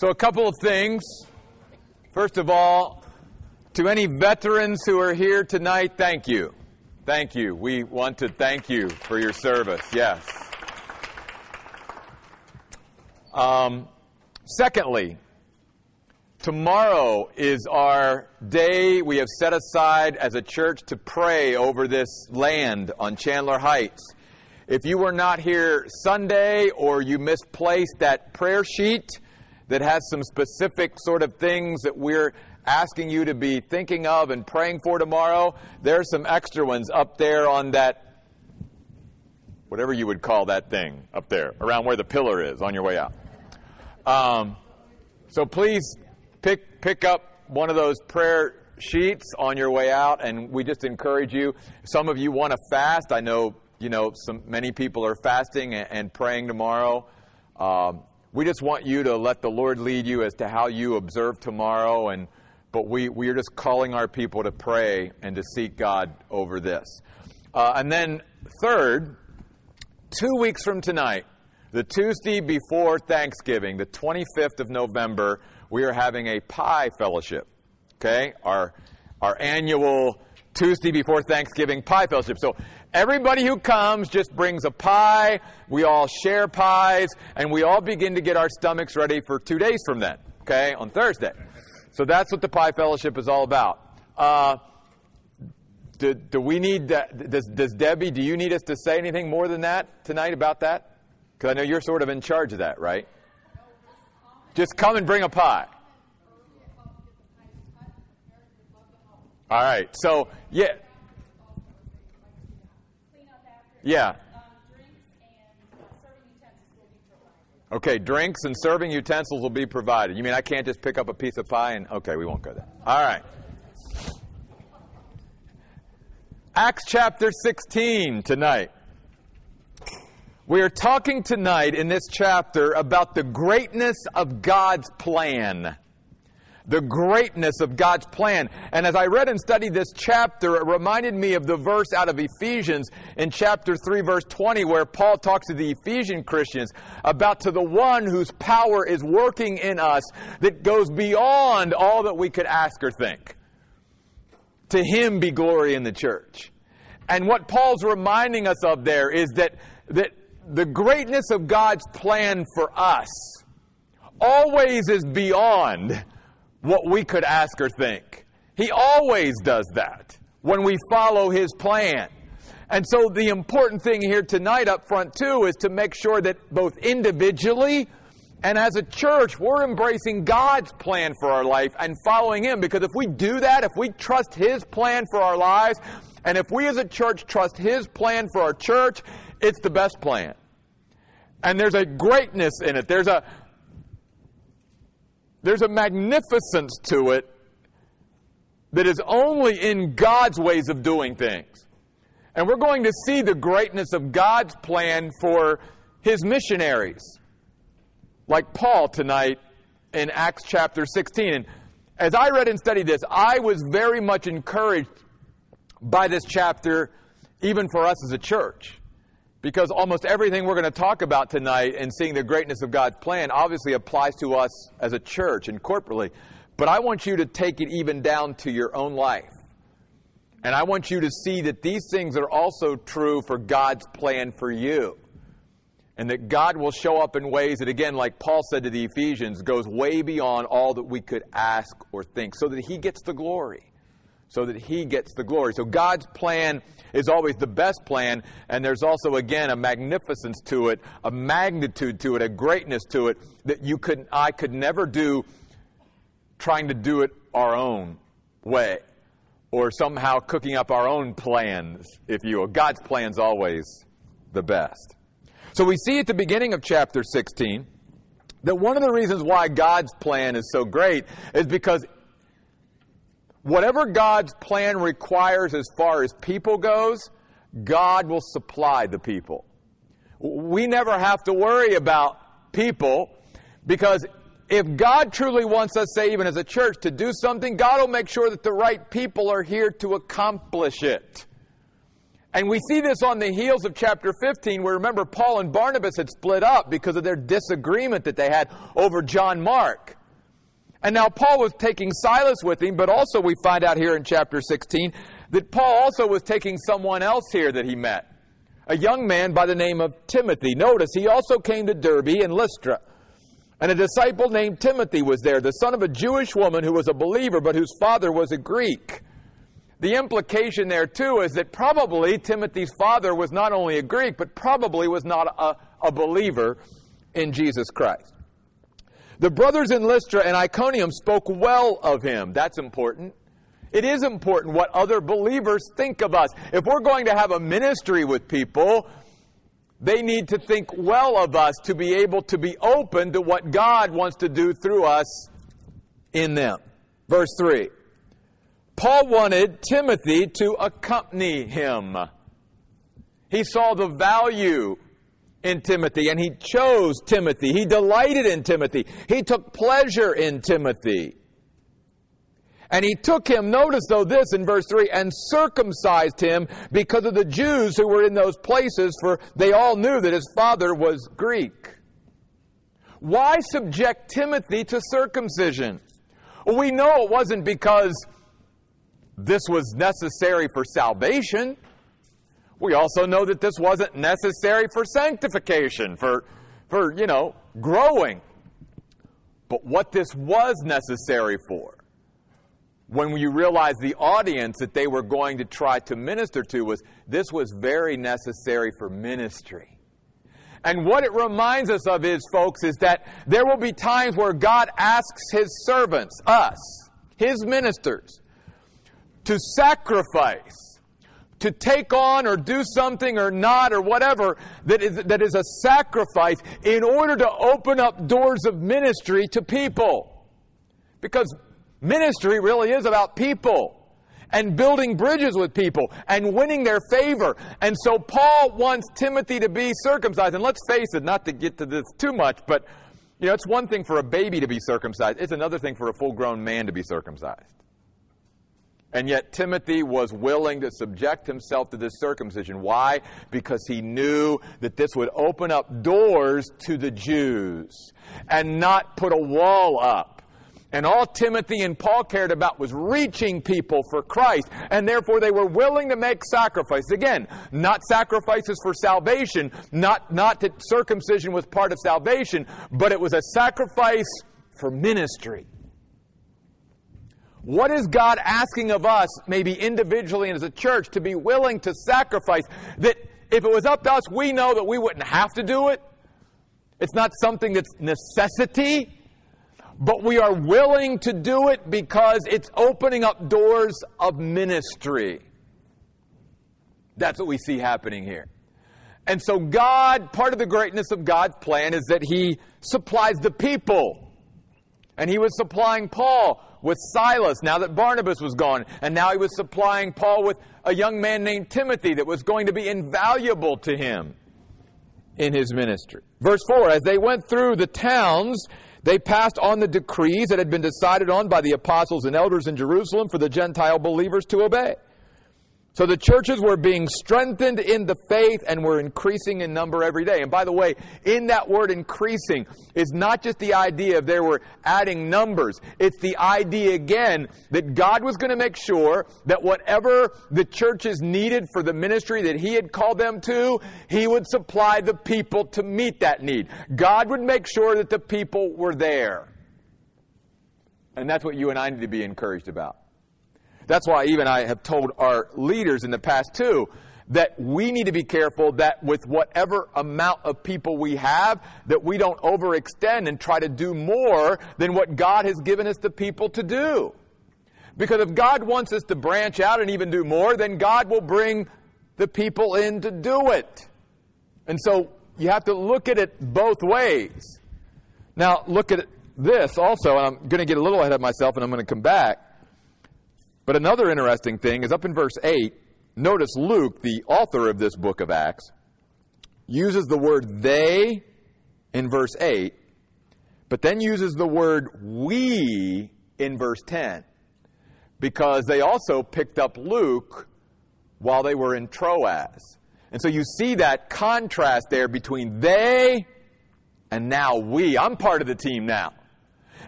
So, a couple of things. First of all, to any veterans who are here tonight, thank you. Thank you. We want to thank you for your service. Yes. Um, secondly, tomorrow is our day we have set aside as a church to pray over this land on Chandler Heights. If you were not here Sunday or you misplaced that prayer sheet, that has some specific sort of things that we're asking you to be thinking of and praying for tomorrow. There's some extra ones up there on that, whatever you would call that thing up there, around where the pillar is on your way out. Um, so please pick, pick up one of those prayer sheets on your way out, and we just encourage you. Some of you want to fast. I know, you know, some, many people are fasting and, and praying tomorrow. Um, we just want you to let the Lord lead you as to how you observe tomorrow. And but we we are just calling our people to pray and to seek God over this. Uh, and then third, two weeks from tonight, the Tuesday before Thanksgiving, the 25th of November, we are having a pie fellowship. Okay, our our annual Tuesday before Thanksgiving pie fellowship. So Everybody who comes just brings a pie. We all share pies, and we all begin to get our stomachs ready for two days from then, okay, on Thursday. So that's what the Pie Fellowship is all about. Uh, do, do, we need, that? does, does Debbie, do you need us to say anything more than that tonight about that? Because I know you're sort of in charge of that, right? Just come and bring a pie. All right. So, yeah. Yeah. Okay, drinks and serving utensils will be provided. You mean I can't just pick up a piece of pie and. Okay, we won't go there. All right. Acts chapter 16 tonight. We are talking tonight in this chapter about the greatness of God's plan the greatness of God's plan. And as I read and studied this chapter, it reminded me of the verse out of Ephesians in chapter 3, verse 20, where Paul talks to the Ephesian Christians about to the one whose power is working in us that goes beyond all that we could ask or think. To him be glory in the church. And what Paul's reminding us of there is that, that the greatness of God's plan for us always is beyond what we could ask or think. He always does that when we follow His plan. And so the important thing here tonight up front too is to make sure that both individually and as a church, we're embracing God's plan for our life and following Him. Because if we do that, if we trust His plan for our lives, and if we as a church trust His plan for our church, it's the best plan. And there's a greatness in it. There's a, there's a magnificence to it that is only in God's ways of doing things. And we're going to see the greatness of God's plan for his missionaries, like Paul tonight in Acts chapter 16. And as I read and studied this, I was very much encouraged by this chapter, even for us as a church. Because almost everything we're going to talk about tonight and seeing the greatness of God's plan obviously applies to us as a church and corporately. But I want you to take it even down to your own life. And I want you to see that these things are also true for God's plan for you. And that God will show up in ways that, again, like Paul said to the Ephesians, goes way beyond all that we could ask or think, so that He gets the glory. So that He gets the glory. So God's plan is always the best plan, and there's also, again, a magnificence to it, a magnitude to it, a greatness to it that you could, I could never do trying to do it our own way or somehow cooking up our own plans, if you will. God's plan's always the best. So we see at the beginning of chapter 16 that one of the reasons why God's plan is so great is because whatever God's plan requires as far as people goes, God will supply the people. We never have to worry about people because if God truly wants us, say, even as a church, to do something, God will make sure that the right people are here to accomplish it. And we see this on the heels of chapter 15, where remember, Paul and Barnabas had split up because of their disagreement that they had over John Mark. And now Paul was taking Silas with him, but also we find out here in chapter 16 that Paul also was taking someone else here that he met. A young man by the name of Timothy. Notice he also came to Derbe and Lystra. And a disciple named Timothy was there, the son of a Jewish woman who was a believer, but whose father was a Greek. The implication there, too, is that probably Timothy's father was not only a Greek, but probably was not a, a believer in Jesus Christ. The brothers in Lystra and Iconium spoke well of him. That's important. It is important what other believers think of us. If we're going to have a ministry with people, they need to think well of us to be able to be open to what God wants to do through us in them. Verse 3 Paul wanted Timothy to accompany him. He saw the value in Timothy and he chose Timothy. He delighted in Timothy. He took pleasure in Timothy. And he took him, notice though this in verse 3, and circumcised him because of the Jews who were in those places, for they all knew that his father was Greek. Why subject Timothy to circumcision? We know it wasn't because this was necessary for salvation. We also know that this wasn't necessary for sanctification, for, for, you know, growing. But what this was necessary for, when you realize the audience that they were going to try to minister to was, this was very necessary for ministry. And what it reminds us of is, folks, is that there will be times where God asks His servants, us, His ministers, to sacrifice, to take on or do something or not or whatever that is, that is a sacrifice in order to open up doors of ministry to people. Because ministry really is about people and building bridges with people and winning their favor. And so Paul wants Timothy to be circumcised. And let's face it, not to get to this too much, but you know, it's one thing for a baby to be circumcised. It's another thing for a full-grown man to be circumcised. And yet Timothy was willing to subject himself to this circumcision. Why? Because he knew that this would open up doors to the Jews and not put a wall up. And all Timothy and Paul cared about was reaching people for Christ. And therefore they were willing to make sacrifices. Again, not sacrifices for salvation, not, not that circumcision was part of salvation, but it was a sacrifice for ministry. What is God asking of us, maybe individually and as a church, to be willing to sacrifice that if it was up to us, we know that we wouldn't have to do it? It's not something that's necessity, but we are willing to do it because it's opening up doors of ministry. That's what we see happening here. And so, God, part of the greatness of God's plan is that He supplies the people. And He was supplying Paul with Silas now that Barnabas was gone. And now he was supplying Paul with a young man named Timothy that was going to be invaluable to him in his ministry. Verse 4 As they went through the towns, they passed on the decrees that had been decided on by the apostles and elders in Jerusalem for the Gentile believers to obey. So the churches were being strengthened in the faith and were increasing in number every day. And by the way, in that word increasing is not just the idea of they were adding numbers. It's the idea again that God was going to make sure that whatever the churches needed for the ministry that He had called them to, He would supply the people to meet that need. God would make sure that the people were there. And that's what you and I need to be encouraged about. That's why even I have told our leaders in the past too that we need to be careful that with whatever amount of people we have, that we don't overextend and try to do more than what God has given us the people to do. Because if God wants us to branch out and even do more, then God will bring the people in to do it. And so you have to look at it both ways. Now, look at this also, and I'm going to get a little ahead of myself and I'm going to come back. But another interesting thing is up in verse 8, notice Luke, the author of this book of Acts, uses the word they in verse 8, but then uses the word we in verse 10 because they also picked up Luke while they were in Troas. And so you see that contrast there between they and now we. I'm part of the team now.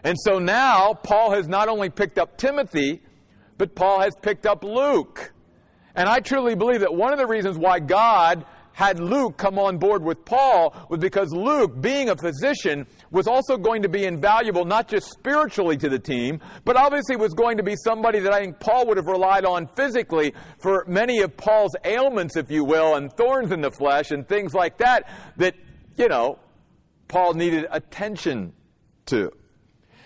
And so now Paul has not only picked up Timothy, but Paul has picked up Luke. And I truly believe that one of the reasons why God had Luke come on board with Paul was because Luke, being a physician, was also going to be invaluable not just spiritually to the team, but obviously was going to be somebody that I think Paul would have relied on physically for many of Paul's ailments, if you will, and thorns in the flesh and things like that, that, you know, Paul needed attention to.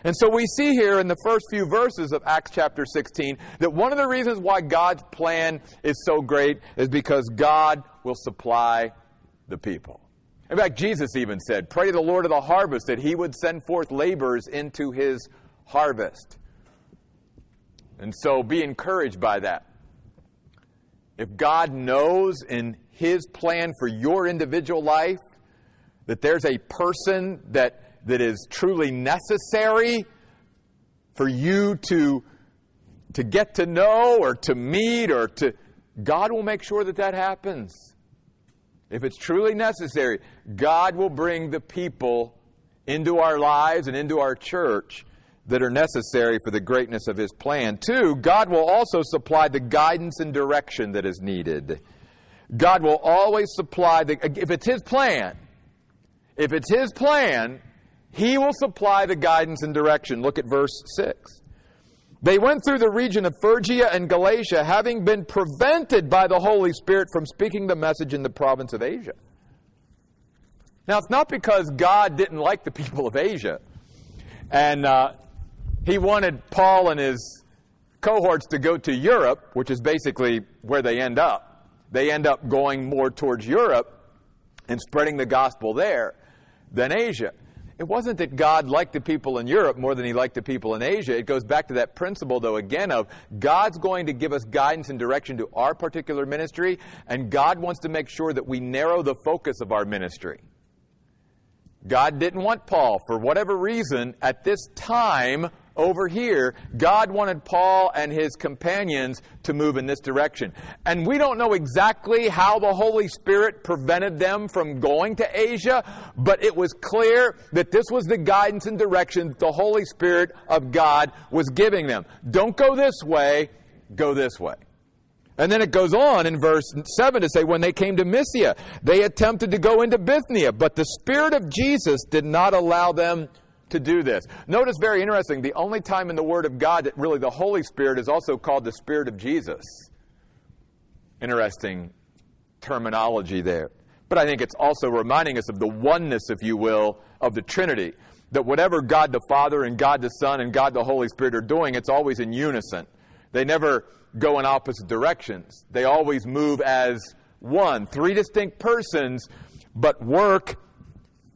And so we see here in the first few verses of Acts chapter 16 that one of the reasons why God's plan is so great is because God will supply the people. In fact, Jesus even said, Pray to the Lord of the harvest that he would send forth laborers into his harvest. And so be encouraged by that. If God knows in his plan for your individual life that there's a person that, that is truly necessary for you to, to get to know or to meet or to, God will make sure that that happens. If it's truly necessary, God will bring the people into our lives and into our church that are necessary for the greatness of His plan. Two, God will also supply the guidance and direction that is needed. God will always supply the, if it's His plan, if it's His plan, He will supply the guidance and direction. Look at verse 6. They went through the region of Phrygia and Galatia, having been prevented by the Holy Spirit from speaking the message in the province of Asia. Now, it's not because God didn't like the people of Asia, and uh, He wanted Paul and his cohorts to go to Europe, which is basically where they end up. They end up going more towards Europe and spreading the gospel there than Asia. It wasn't that God liked the people in Europe more than he liked the people in Asia. It goes back to that principle, though, again, of God's going to give us guidance and direction to our particular ministry, and God wants to make sure that we narrow the focus of our ministry. God didn't want Paul, for whatever reason, at this time, over here, God wanted Paul and his companions to move in this direction. And we don't know exactly how the Holy Spirit prevented them from going to Asia, but it was clear that this was the guidance and direction the Holy Spirit of God was giving them. Don't go this way, go this way. And then it goes on in verse 7 to say, when they came to Mysia, they attempted to go into Bithynia, but the Spirit of Jesus did not allow them to do this. Notice very interesting, the only time in the Word of God that really the Holy Spirit is also called the Spirit of Jesus. Interesting terminology there. But I think it's also reminding us of the oneness, if you will, of the Trinity. That whatever God the Father and God the Son and God the Holy Spirit are doing, it's always in unison. They never go in opposite directions. They always move as one. Three distinct persons, but work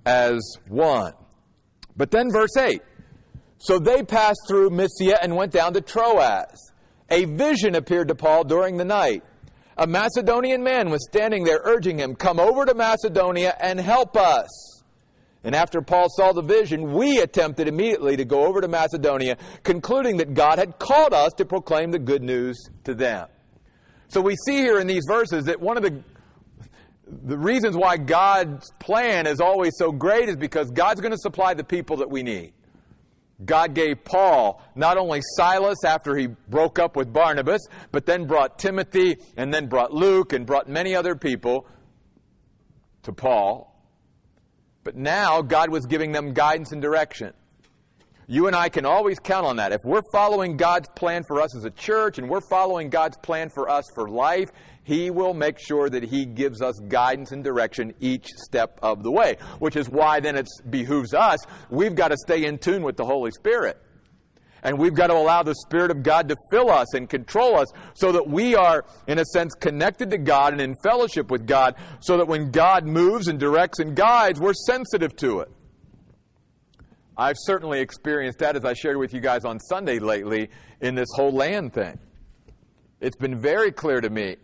as one. But then verse 8. So they passed through Mysia and went down to Troas. A vision appeared to Paul during the night. A Macedonian man was standing there urging him, Come over to Macedonia and help us. And after Paul saw the vision, we attempted immediately to go over to Macedonia, concluding that God had called us to proclaim the good news to them. So we see here in these verses that one of the the reasons why God's plan is always so great is because God's going to supply the people that we need. God gave Paul not only Silas after he broke up with Barnabas, but then brought Timothy and then brought Luke and brought many other people to Paul. But now God was giving them guidance and direction. You and I can always count on that. If we're following God's plan for us as a church and we're following God's plan for us for life, He will make sure that He gives us guidance and direction each step of the way. Which is why then it behooves us, we've got to stay in tune with the Holy Spirit. And we've got to allow the Spirit of God to fill us and control us so that we are, in a sense, connected to God and in fellowship with God so that when God moves and directs and guides, we're sensitive to it. I've certainly experienced that as I shared with you guys on Sunday lately in this whole land thing. It's been very clear to me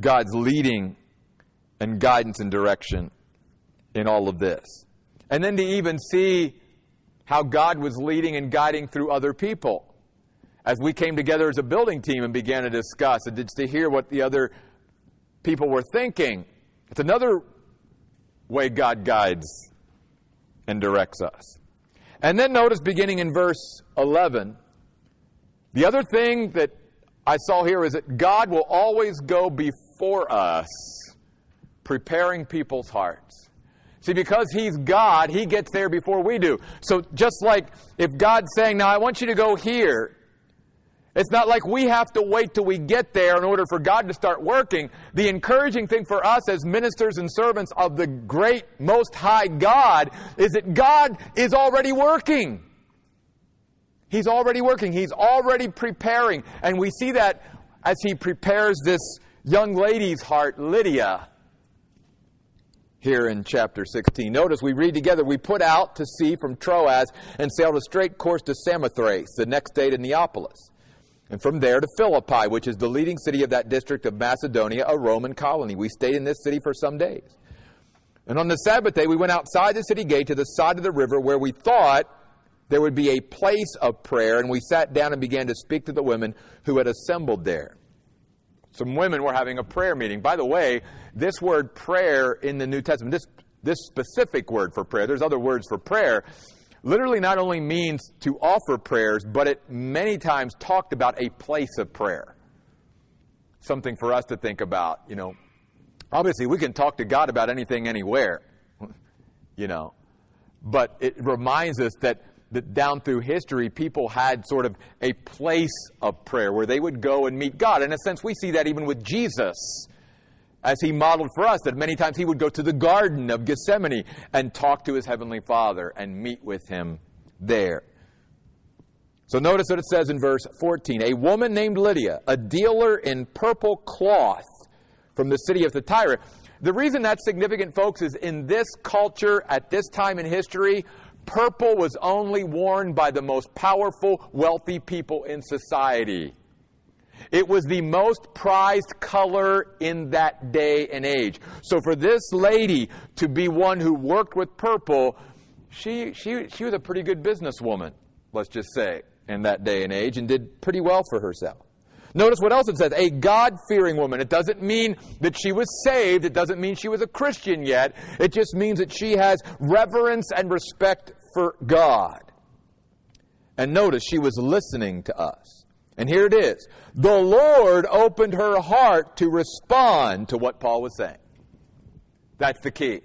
God's leading and guidance and direction in all of this. And then to even see how God was leading and guiding through other people. as we came together as a building team and began to discuss and to hear what the other people were thinking. It's another way God guides and directs us. And then notice beginning in verse 11, the other thing that I saw here is that God will always go before us, preparing people's hearts. See, because He's God, He gets there before we do. So just like if God's saying, Now I want you to go here, it's not like we have to wait till we get there in order for God to start working. The encouraging thing for us as ministers and servants of the great, most high God is that God is already working. He's already working. He's already preparing. And we see that as he prepares this young lady's heart, Lydia, here in chapter 16. Notice we read together, we put out to sea from Troas and sailed a straight course to Samothrace, the next day to Neapolis and from there to Philippi, which is the leading city of that district of Macedonia, a Roman colony. We stayed in this city for some days. And on the Sabbath day, we went outside the city gate to the side of the river where we thought there would be a place of prayer, and we sat down and began to speak to the women who had assembled there. Some women were having a prayer meeting. By the way, this word prayer in the New Testament, this, this specific word for prayer, there's other words for prayer, literally not only means to offer prayers, but it many times talked about a place of prayer. Something for us to think about, you know. Obviously, we can talk to God about anything, anywhere, you know. But it reminds us that, that down through history, people had sort of a place of prayer where they would go and meet God. In a sense, we see that even with Jesus as he modeled for us that many times he would go to the Garden of Gethsemane and talk to his heavenly Father and meet with him there. So notice what it says in verse 14 A woman named Lydia, a dealer in purple cloth from the city of Thyatira. The reason that's significant, folks, is in this culture at this time in history, purple was only worn by the most powerful, wealthy people in society. It was the most prized color in that day and age. So for this lady to be one who worked with purple, she, she, she was a pretty good businesswoman, let's just say, in that day and age, and did pretty well for herself. Notice what else it says a God fearing woman. It doesn't mean that she was saved. It doesn't mean she was a Christian yet. It just means that she has reverence and respect for God. And notice she was listening to us. And here it is. The Lord opened her heart to respond to what Paul was saying. That's the key.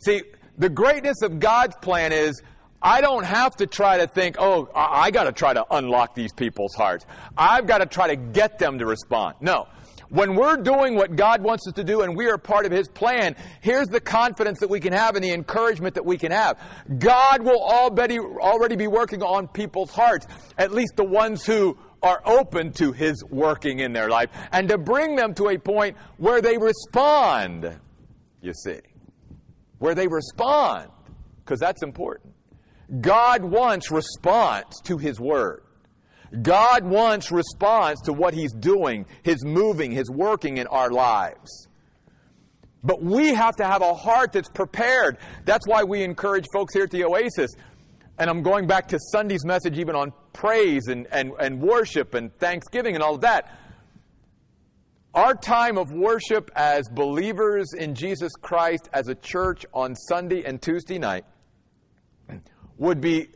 See, the greatness of God's plan is I don't have to try to think, oh, I, I got to try to unlock these people's hearts. I've got to try to get them to respond. No. When we're doing what God wants us to do and we are part of His plan, here's the confidence that we can have and the encouragement that we can have. God will already, already be working on people's hearts, at least the ones who are open to His working in their life and to bring them to a point where they respond, you see. Where they respond, because that's important. God wants response to His Word. God wants response to what He's doing, His moving, His working in our lives. But we have to have a heart that's prepared. That's why we encourage folks here at the Oasis and I'm going back to Sunday's message even on praise and, and, and worship and thanksgiving and all of that. Our time of worship as believers in Jesus Christ as a church on Sunday and Tuesday night would be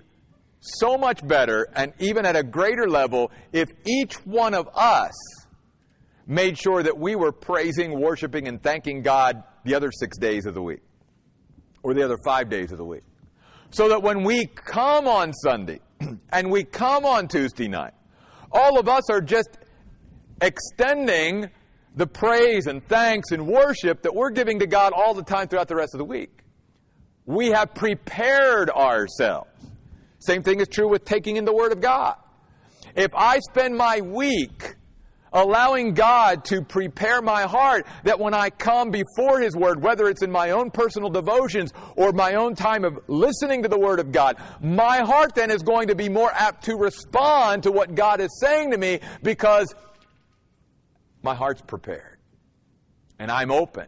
so much better and even at a greater level if each one of us made sure that we were praising, worshiping, and thanking God the other six days of the week or the other five days of the week. So that when we come on Sunday and we come on Tuesday night, all of us are just extending the praise and thanks and worship that we're giving to God all the time throughout the rest of the week. We have prepared ourselves. Same thing is true with taking in the Word of God. If I spend my week allowing God to prepare my heart that when I come before His Word, whether it's in my own personal devotions or my own time of listening to the Word of God, my heart then is going to be more apt to respond to what God is saying to me because my heart's prepared and I'm open.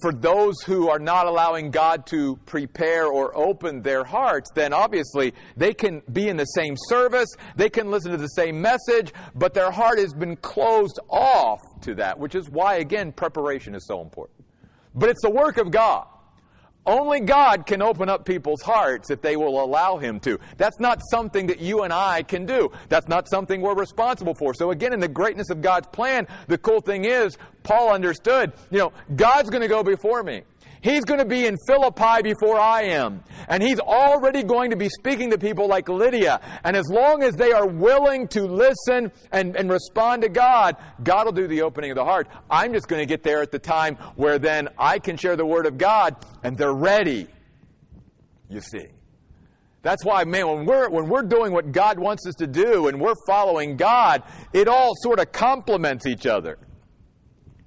For those who are not allowing God to prepare or open their hearts, then obviously they can be in the same service, they can listen to the same message, but their heart has been closed off to that, which is why, again, preparation is so important. But it's the work of God. Only God can open up people's hearts if they will allow Him to. That's not something that you and I can do. That's not something we're responsible for. So again, in the greatness of God's plan, the cool thing is, Paul understood, you know, God's going to go before me. He's going to be in Philippi before I am. And he's already going to be speaking to people like Lydia. And as long as they are willing to listen and, and respond to God, God will do the opening of the heart. I'm just going to get there at the time where then I can share the Word of God and they're ready. You see. That's why, man, when we're, when we're doing what God wants us to do and we're following God, it all sort of complements each other.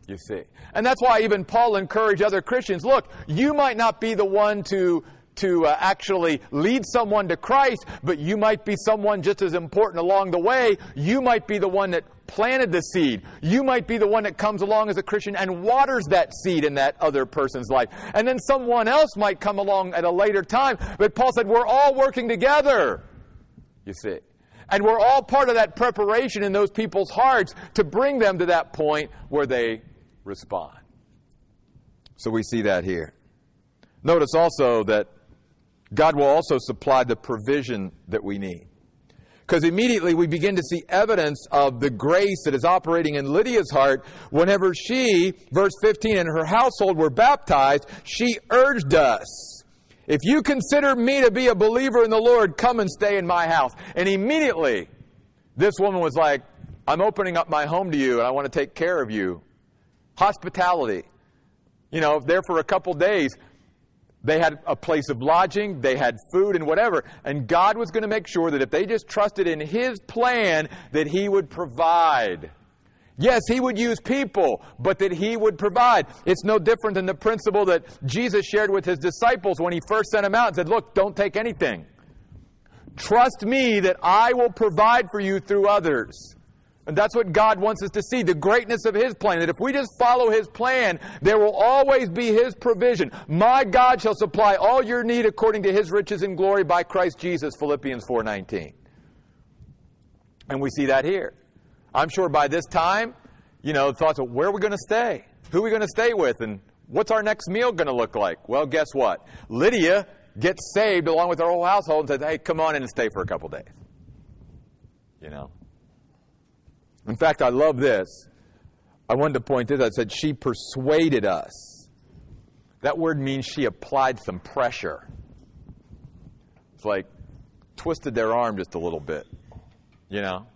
You see. And that's why even Paul encouraged other Christians look, you might not be the one to, to uh, actually lead someone to Christ, but you might be someone just as important along the way. You might be the one that planted the seed. You might be the one that comes along as a Christian and waters that seed in that other person's life. And then someone else might come along at a later time. But Paul said, we're all working together. You see. And we're all part of that preparation in those people's hearts to bring them to that point where they respond. So we see that here. Notice also that God will also supply the provision that we need. Because immediately we begin to see evidence of the grace that is operating in Lydia's heart whenever she, verse 15, and her household were baptized, she urged us. If you consider me to be a believer in the Lord, come and stay in my house. And immediately, this woman was like, I'm opening up my home to you and I want to take care of you. Hospitality. You know, there for a couple days, they had a place of lodging, they had food and whatever, and God was going to make sure that if they just trusted in His plan, that He would provide. Yes, He would use people, but that He would provide. It's no different than the principle that Jesus shared with His disciples when He first sent them out and said, Look, don't take anything. Trust me that I will provide for you through others. And that's what God wants us to see the greatness of His plan. That if we just follow His plan, there will always be His provision. My God shall supply all your need according to His riches and glory by Christ Jesus, Philippians 4.19. And we see that here. I'm sure by this time, you know, thoughts of where are we going to stay? Who are we going to stay with? And what's our next meal going to look like? Well, guess what? Lydia gets saved along with her whole household and says, hey, come on in and stay for a couple days. You know? In fact, I love this. I wanted to point this. I said, she persuaded us. That word means she applied some pressure. It's like twisted their arm just a little bit, you know?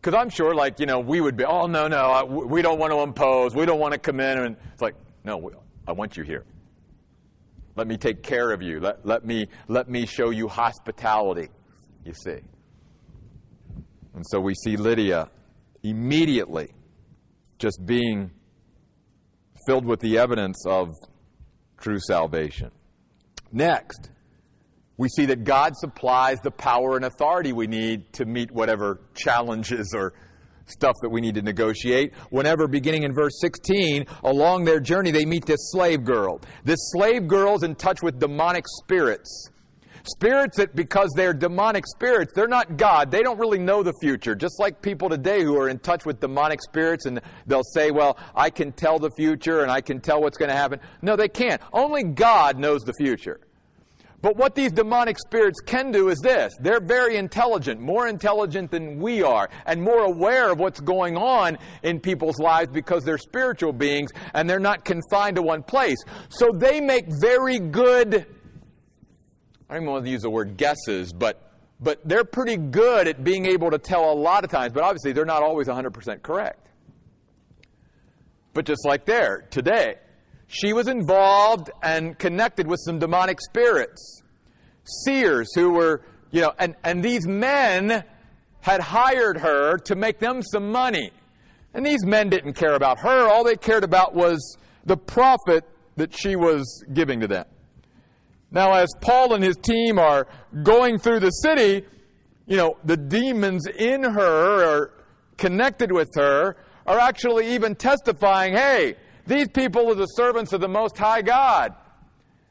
Because I'm sure, like, you know, we would be, oh, no, no, we don't want to impose. We don't want to come in. And it's like, no, I want you here. Let me take care of you. Let, let, me, let me show you hospitality, you see. And so we see Lydia immediately just being filled with the evidence of true salvation. Next, we see that God supplies the power and authority we need to meet whatever challenges or stuff that we need to negotiate. Whenever, beginning in verse 16, along their journey, they meet this slave girl. This slave girl is in touch with demonic spirits. Spirits that, because they're demonic spirits, they're not God. They don't really know the future. Just like people today who are in touch with demonic spirits and they'll say, well, I can tell the future and I can tell what's going to happen. No, they can't. Only God knows the future. But what these demonic spirits can do is this. They're very intelligent, more intelligent than we are, and more aware of what's going on in people's lives because they're spiritual beings and they're not confined to one place. So they make very good I don't even want to use the word guesses, but but they're pretty good at being able to tell a lot of times, but obviously they're not always 100% correct. But just like there, today, she was involved and connected with some demonic spirits, seers who were, you know, and, and these men had hired her to make them some money. And these men didn't care about her. All they cared about was the profit that she was giving to them. Now, as Paul and his team are going through the city, you know, the demons in her are connected with her are actually even testifying, hey, These people are the servants of the Most High God.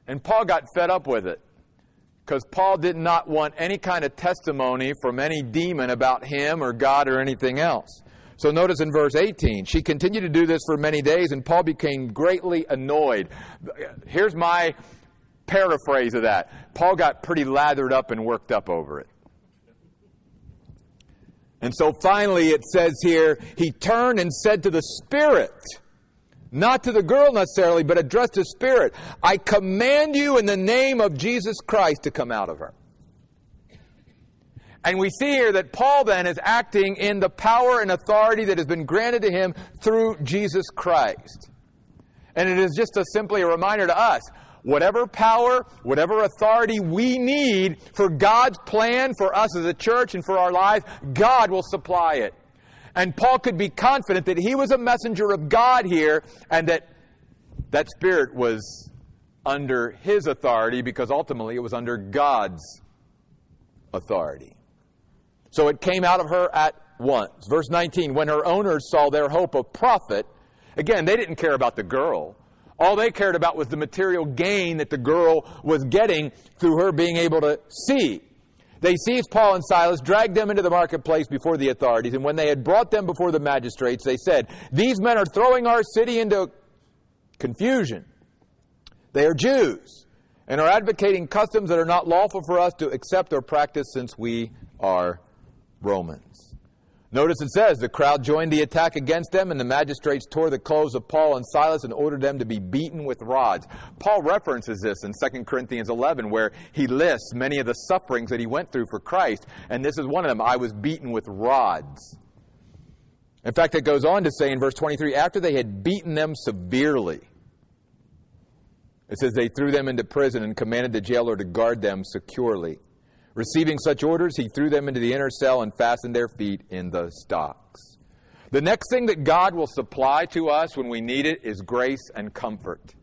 And Paul got fed up with it because Paul did not want any kind of testimony from any demon about him or God or anything else. So notice in verse 18, she continued to do this for many days, and Paul became greatly annoyed. Here's my paraphrase of that Paul got pretty lathered up and worked up over it. And so finally it says here, he turned and said to the Spirit, not to the girl necessarily, but addressed the Spirit, I command you in the name of Jesus Christ to come out of her. And we see here that Paul then is acting in the power and authority that has been granted to him through Jesus Christ. And it is just a, simply a reminder to us whatever power, whatever authority we need for God's plan for us as a church and for our lives, God will supply it. And Paul could be confident that he was a messenger of God here and that that spirit was under his authority because ultimately it was under God's authority. So it came out of her at once. Verse 19, when her owners saw their hope of profit, again, they didn't care about the girl. All they cared about was the material gain that the girl was getting through her being able to see. They seized Paul and Silas, dragged them into the marketplace before the authorities, and when they had brought them before the magistrates, they said, These men are throwing our city into confusion. They are Jews and are advocating customs that are not lawful for us to accept or practice since we are Romans. Notice it says the crowd joined the attack against them, and the magistrates tore the clothes of Paul and Silas and ordered them to be beaten with rods. Paul references this in 2 Corinthians 11, where he lists many of the sufferings that he went through for Christ, and this is one of them I was beaten with rods. In fact, it goes on to say in verse 23 after they had beaten them severely, it says they threw them into prison and commanded the jailer to guard them securely. Receiving such orders, he threw them into the inner cell and fastened their feet in the stocks. The next thing that God will supply to us when we need it is grace and comfort.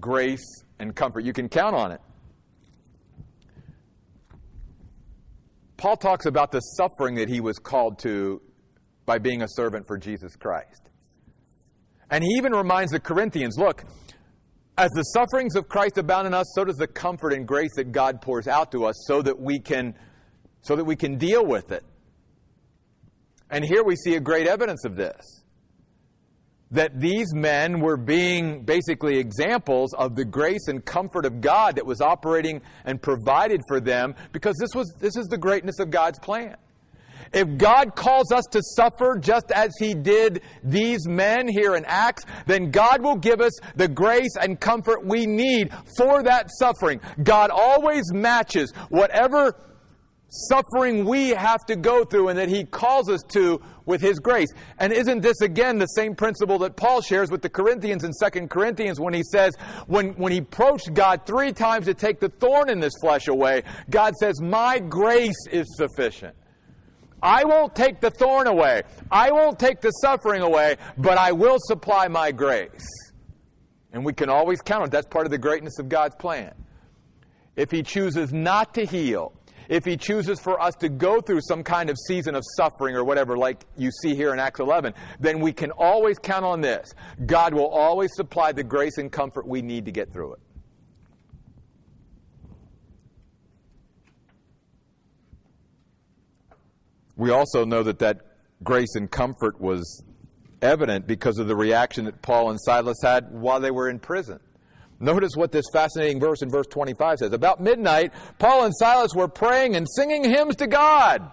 Grace and comfort. You can count on it. Paul talks about the suffering that he was called to by being a servant for Jesus Christ. And he even reminds the Corinthians look, as the sufferings of Christ abound in us, so does the comfort and grace that God pours out to us so that we can, so that we can deal with it. And here we see a great evidence of this. That these men were being basically examples of the grace and comfort of God that was operating and provided for them because this was this is the greatness of God's plan. If God calls us to suffer just as He did these men here in Acts, then God will give us the grace and comfort we need for that suffering. God always matches whatever suffering we have to go through and that He calls us to with His grace. And isn't this again the same principle that Paul shares with the Corinthians in 2 Corinthians when he says, when, when he approached God three times to take the thorn in this flesh away, God says, My grace is sufficient. I won't take the thorn away. I won't take the suffering away, but I will supply my grace. And we can always count on. That's part of the greatness of God's plan. If He chooses not to heal, if He chooses for us to go through some kind of season of suffering or whatever, like you see here in Acts 11, then we can always count on this. God will always supply the grace and comfort we need to get through it. We also know that that grace and comfort was evident because of the reaction that Paul and Silas had while they were in prison. Notice what this fascinating verse in verse 25 says. About midnight, Paul and Silas were praying and singing hymns to God.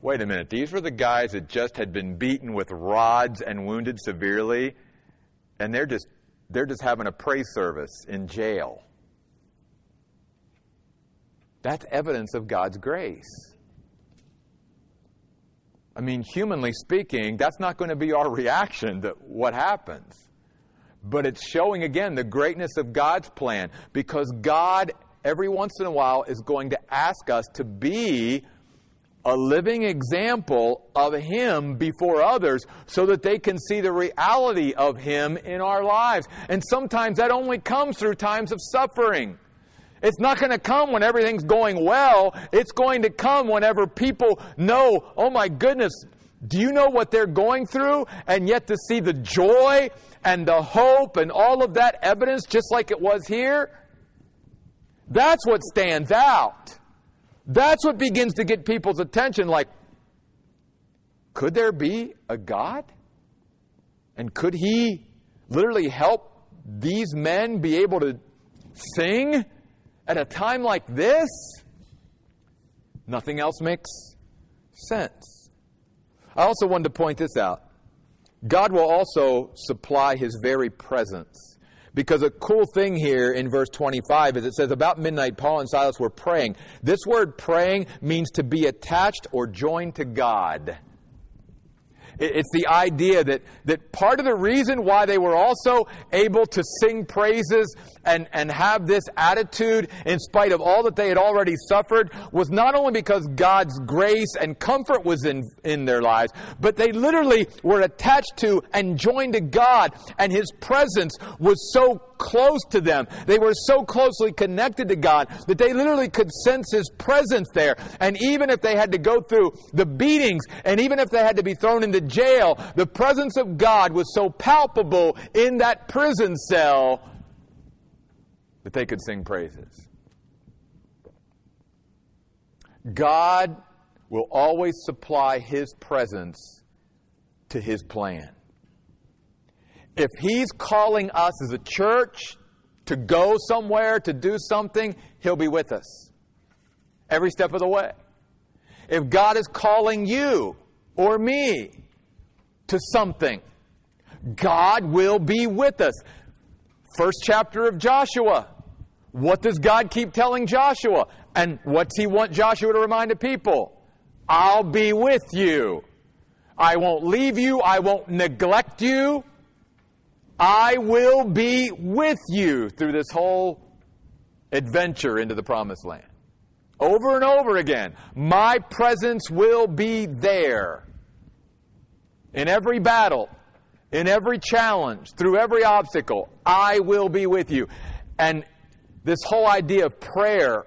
Wait a minute, these were the guys that just had been beaten with rods and wounded severely, and they're just they're just having a praise service in jail. That's evidence of God's grace. I mean, humanly speaking, that's not going to be our reaction to what happens. But it's showing again the greatness of God's plan because God, every once in a while, is going to ask us to be a living example of Him before others so that they can see the reality of Him in our lives. And sometimes that only comes through times of suffering. It's not going to come when everything's going well. It's going to come whenever people know, oh my goodness, Do you know what they're going through? And yet to see the joy and the hope and all of that evidence just like it was here? That's what stands out. That's what begins to get people's attention like, could there be a God? And could He literally help these men be able to sing at a time like this? Nothing else makes sense. I also wanted to point this out. God will also supply His very presence. Because a cool thing here in verse 25 is it says, About midnight, Paul and Silas were praying. This word praying means to be attached or joined to God. It's the idea that, that part of the reason why they were also able to sing praises and, and have this attitude in spite of all that they had already suffered was not only because God's grace and comfort was in, in their lives, but they literally were attached to and joined to God, and His presence was so close to them. They were so closely connected to God that they literally could sense His presence there. And even if they had to go through the beatings, and even if they had to be thrown into jail, the presence of God was so palpable in that prison cell that they could sing praises. God will always supply His presence to His plan if He's calling us as a church to go somewhere, to do something, He'll be with us every step of the way. If God is calling you or me to something, God will be with us. First chapter of Joshua. What does God keep telling Joshua? And what's he want Joshua to remind the people? I'll be with you. I won't leave you. I won't neglect you. I will be with you through this whole adventure into the promised land. Over and over again, my presence will be there. In every battle, in every challenge, through every obstacle, I will be with you. And this whole idea of prayer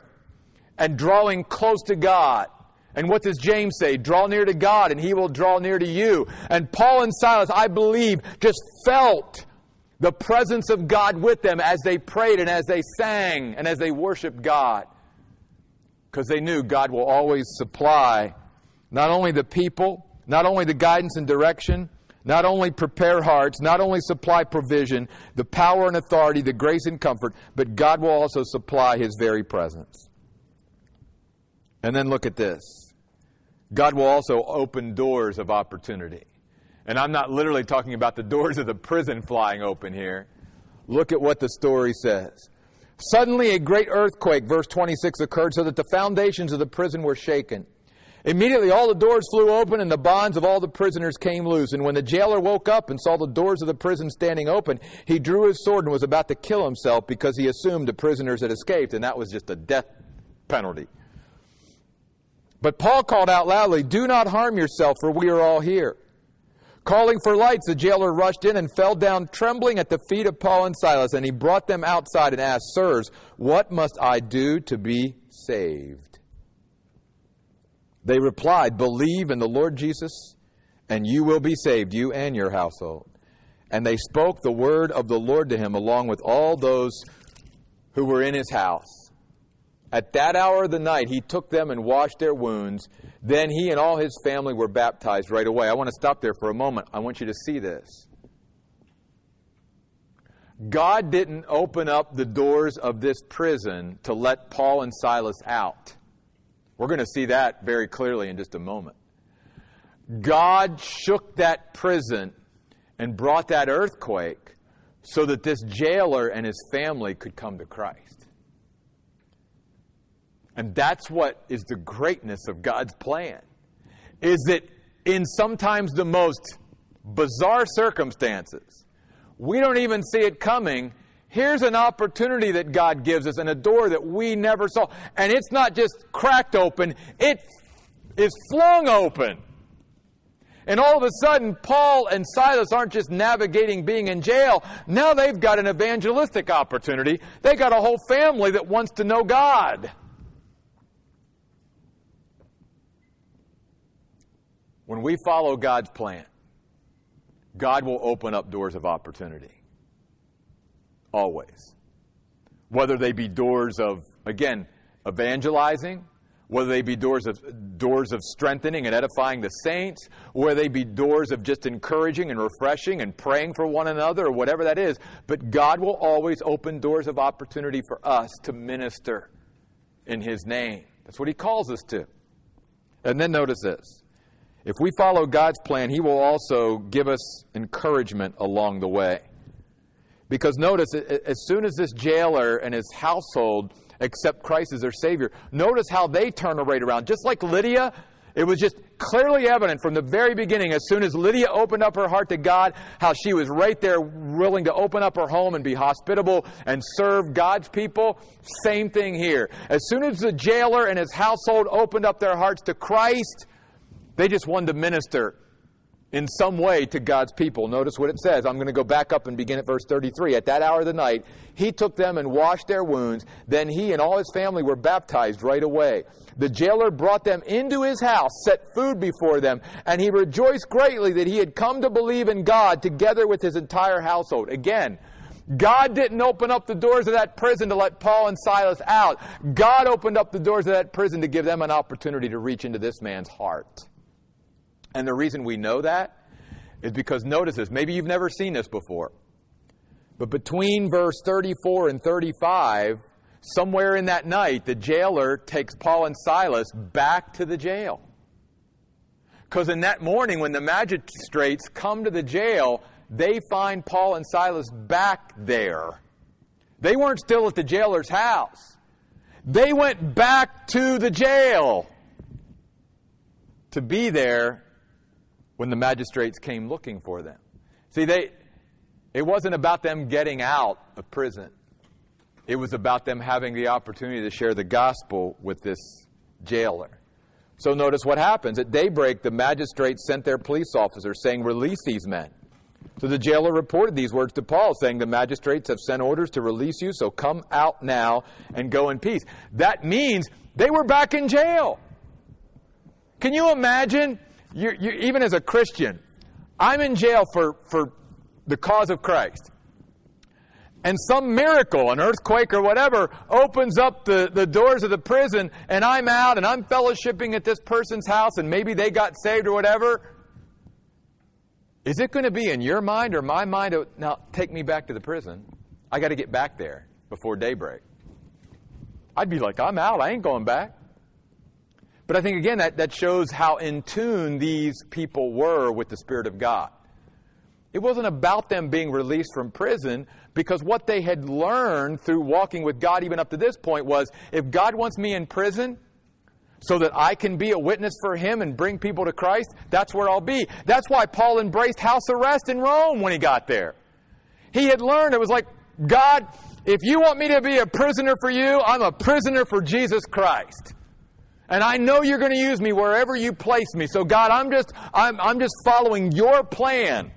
and drawing close to God. And what does James say? Draw near to God and he will draw near to you. And Paul and Silas, I believe, just felt the presence of God with them as they prayed and as they sang and as they worshiped God. Because they knew God will always supply not only the people, not only the guidance and direction, not only prepare hearts, not only supply provision, the power and authority, the grace and comfort, but God will also supply His very presence. And then look at this God will also open doors of opportunity. And I'm not literally talking about the doors of the prison flying open here. Look at what the story says. Suddenly, a great earthquake, verse 26, occurred so that the foundations of the prison were shaken. Immediately, all the doors flew open and the bonds of all the prisoners came loose. And when the jailer woke up and saw the doors of the prison standing open, he drew his sword and was about to kill himself because he assumed the prisoners had escaped, and that was just a death penalty. But Paul called out loudly, Do not harm yourself, for we are all here. Calling for lights, the jailer rushed in and fell down trembling at the feet of Paul and Silas, and he brought them outside and asked, Sirs, what must I do to be saved? They replied, Believe in the Lord Jesus, and you will be saved, you and your household. And they spoke the word of the Lord to him, along with all those who were in his house. At that hour of the night, he took them and washed their wounds. Then he and all his family were baptized right away. I want to stop there for a moment. I want you to see this. God didn't open up the doors of this prison to let Paul and Silas out. We're going to see that very clearly in just a moment. God shook that prison and brought that earthquake so that this jailer and his family could come to Christ. And that's what is the greatness of God's plan. Is that in sometimes the most bizarre circumstances, we don't even see it coming. Here's an opportunity that God gives us and a door that we never saw. And it's not just cracked open, it is flung open. And all of a sudden, Paul and Silas aren't just navigating being in jail. Now they've got an evangelistic opportunity. They've got a whole family that wants to know God. When we follow God's plan, God will open up doors of opportunity. Always. Whether they be doors of, again, evangelizing, whether they be doors of, doors of strengthening and edifying the saints, whether they be doors of just encouraging and refreshing and praying for one another, or whatever that is. But God will always open doors of opportunity for us to minister in His name. That's what He calls us to. And then notice this. If we follow God's plan, He will also give us encouragement along the way. Because notice, as soon as this jailer and his household accept Christ as their Savior, notice how they turn right around. Just like Lydia, it was just clearly evident from the very beginning, as soon as Lydia opened up her heart to God, how she was right there willing to open up her home and be hospitable and serve God's people. Same thing here. As soon as the jailer and his household opened up their hearts to Christ, they just wanted to minister in some way to God's people. Notice what it says. I'm going to go back up and begin at verse 33. At that hour of the night, he took them and washed their wounds. Then he and all his family were baptized right away. The jailer brought them into his house, set food before them, and he rejoiced greatly that he had come to believe in God together with his entire household. Again, God didn't open up the doors of that prison to let Paul and Silas out. God opened up the doors of that prison to give them an opportunity to reach into this man's heart. And the reason we know that is because notice this. Maybe you've never seen this before. But between verse 34 and 35, somewhere in that night, the jailer takes Paul and Silas back to the jail. Because in that morning, when the magistrates come to the jail, they find Paul and Silas back there. They weren't still at the jailer's house. They went back to the jail to be there when the magistrates came looking for them. See, they, it wasn't about them getting out of prison. It was about them having the opportunity to share the gospel with this jailer. So notice what happens. At daybreak, the magistrates sent their police officers saying, Release these men. So the jailer reported these words to Paul, saying, The magistrates have sent orders to release you, so come out now and go in peace. That means they were back in jail. Can you imagine you, you, even as a Christian, I'm in jail for, for the cause of Christ. And some miracle, an earthquake or whatever, opens up the, the doors of the prison, and I'm out and I'm fellowshipping at this person's house, and maybe they got saved or whatever. Is it going to be in your mind or my mind? Now, take me back to the prison. I got to get back there before daybreak. I'd be like, I'm out. I ain't going back. But I think, again, that, that shows how in tune these people were with the Spirit of God. It wasn't about them being released from prison because what they had learned through walking with God even up to this point was if God wants me in prison so that I can be a witness for Him and bring people to Christ, that's where I'll be. That's why Paul embraced house arrest in Rome when he got there. He had learned, it was like, God, if you want me to be a prisoner for you, I'm a prisoner for Jesus Christ. And I know you're going to use me wherever you place me. So God, I'm just, I'm, I'm just following your plan.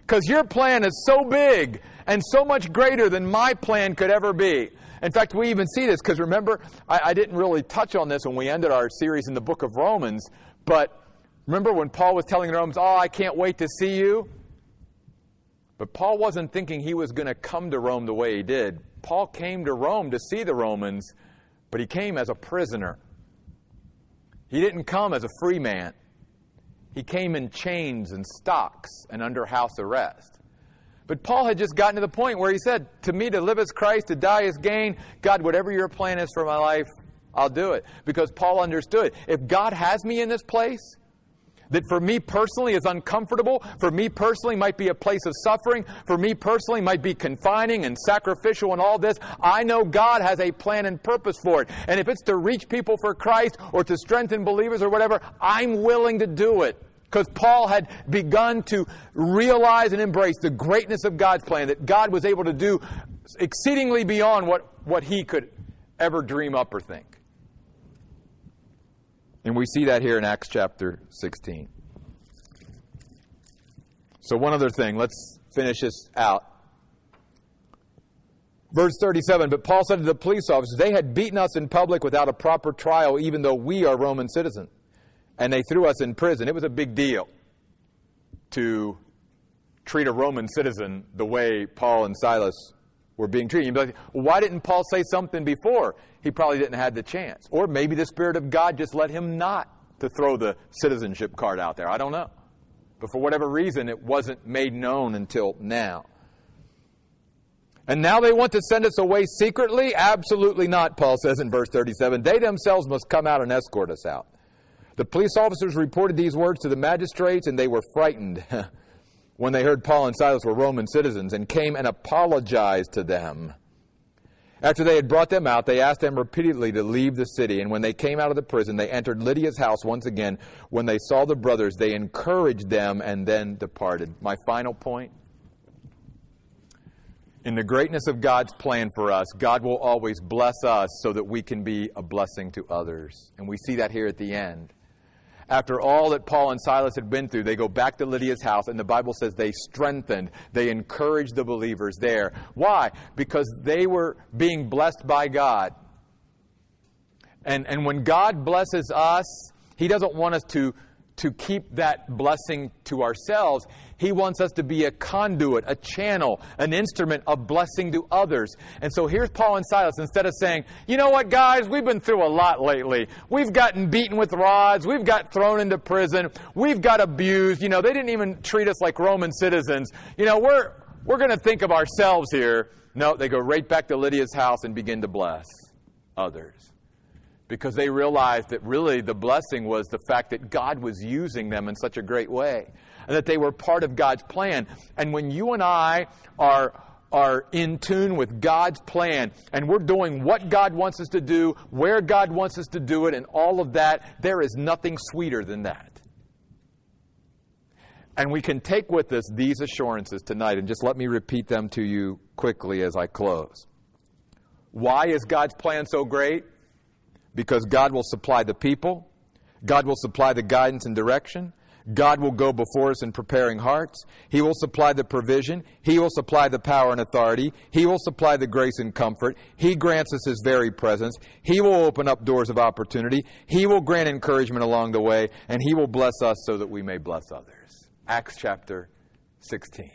Because your plan is so big and so much greater than my plan could ever be. In fact, we even see this because remember, I, I didn't really touch on this when we ended our series in the book of Romans, but remember when Paul was telling the Romans, Oh, I can't wait to see you? But Paul wasn't thinking he was going to come to Rome the way he did. Paul came to Rome to see the Romans, but he came as a prisoner. He didn't come as a free man. He came in chains and stocks and under house arrest. But Paul had just gotten to the point where he said, To me, to live is Christ, to die is gain. God, whatever your plan is for my life, I'll do it. Because Paul understood if God has me in this place, that for me personally is uncomfortable, for me personally might be a place of suffering, for me personally might be confining and sacrificial and all this. I know God has a plan and purpose for it. And if it's to reach people for Christ or to strengthen believers or whatever, I'm willing to do it. Because Paul had begun to realize and embrace the greatness of God's plan, that God was able to do exceedingly beyond what, what he could ever dream up or think. And we see that here in Acts chapter 16. So, one other thing, let's finish this out. Verse 37 But Paul said to the police officers, They had beaten us in public without a proper trial, even though we are Roman citizens. and they threw us in prison. It was a big deal to treat a Roman citizen the way Paul and Silas were being treated. You'd be like, why didn't Paul say something before? He probably didn't have the chance. Or maybe the Spirit of God just let him not to throw the citizenship card out there. I don't know. But for whatever reason, it wasn't made known until now. And now they want to send us away secretly? Absolutely not, Paul says in verse 37. They themselves must come out and escort us out. The police officers reported these words to the magistrates, and they were frightened when they heard Paul and Silas were Roman citizens and came and apologized to them. After they had brought them out, they asked them repeatedly to leave the city. And when they came out of the prison, they entered Lydia's house once again. When they saw the brothers, they encouraged them and then departed. My final point in the greatness of God's plan for us, God will always bless us so that we can be a blessing to others. And we see that here at the end. After all that Paul and Silas had been through, they go back to Lydia's house, and the Bible says they strengthened, they encouraged the believers there. Why? Because they were being blessed by God. And, and when God blesses us, He doesn't want us to to keep that blessing to ourselves. He wants us to be a conduit, a channel, an instrument of blessing to others. And so here's Paul and Silas. Instead of saying, you know what, guys, we've been through a lot lately. We've gotten beaten with rods. We've got thrown into prison. We've got abused. You know, they didn't even treat us like Roman citizens. You know, we're, we're going to think of ourselves here. No, they go right back to Lydia's house and begin to bless others because they realized that really the blessing was the fact that God was using them in such a great way and that they were part of God's plan. And when you and I are are in tune with God's plan and we're doing what God wants us to do, where God wants us to do it, and all of that, there is nothing sweeter than that. And we can take with us these assurances tonight, and just let me repeat them to you quickly as I close. Why is God's plan so great? because God will supply the people, God will supply the guidance and direction. God will go before us in preparing hearts. He will supply the provision. He will supply the power and authority. He will supply the grace and comfort. He grants us His very presence. He will open up doors of opportunity. He will grant encouragement along the way. And He will bless us so that we may bless others. Acts chapter 16.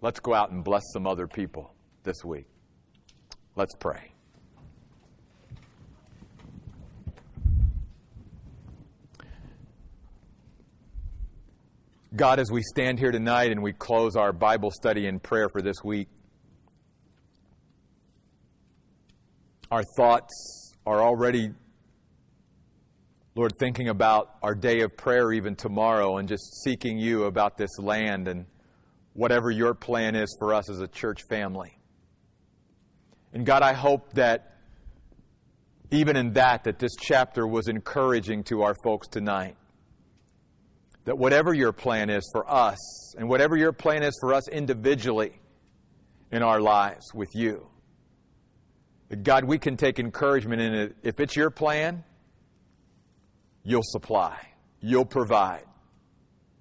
Let's go out and bless some other people this week. Let's pray. God, as we stand here tonight and we close our Bible study and prayer for this week, our thoughts are already, Lord, thinking about our day of prayer even tomorrow and just seeking you about this land and whatever your plan is for us as a church family. And God, I hope that even in that, that this chapter was encouraging to our folks tonight that whatever your plan is for us, and whatever your plan is for us individually in our lives with you, that God, we can take encouragement in it. If it's your plan, you'll supply, you'll provide,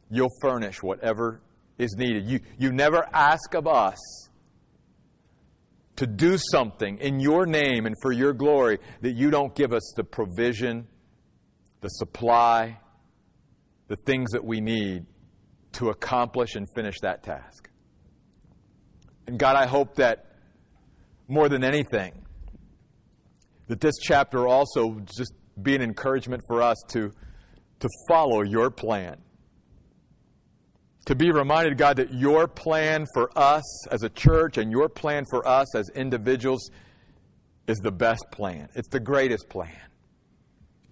you'll furnish whatever is needed. You, you never ask of us to do something in your name and for your glory that you don't give us the provision, the supply, the things that we need to accomplish and finish that task. And God, I hope that more than anything, that this chapter also just be an encouragement for us to, to follow your plan. To be reminded, God, that your plan for us as a church and your plan for us as individuals is the best plan. It's the greatest plan.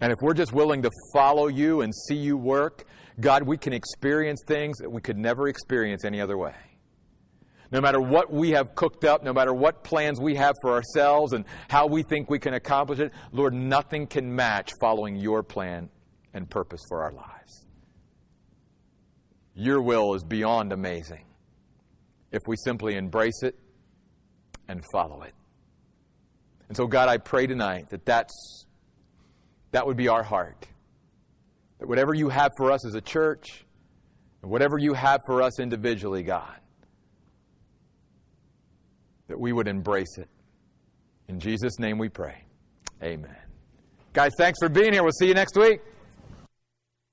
And if we're just willing to follow you and see you work, God, we can experience things that we could never experience any other way. No matter what we have cooked up, no matter what plans we have for ourselves and how we think we can accomplish it, Lord, nothing can match following your plan and purpose for our lives. Your will is beyond amazing if we simply embrace it and follow it. And so, God, I pray tonight that that's that would be our heart. That whatever you have for us as a church, and whatever you have for us individually, God, that we would embrace it. In Jesus' name we pray. Amen. Guys, thanks for being here. We'll see you next week.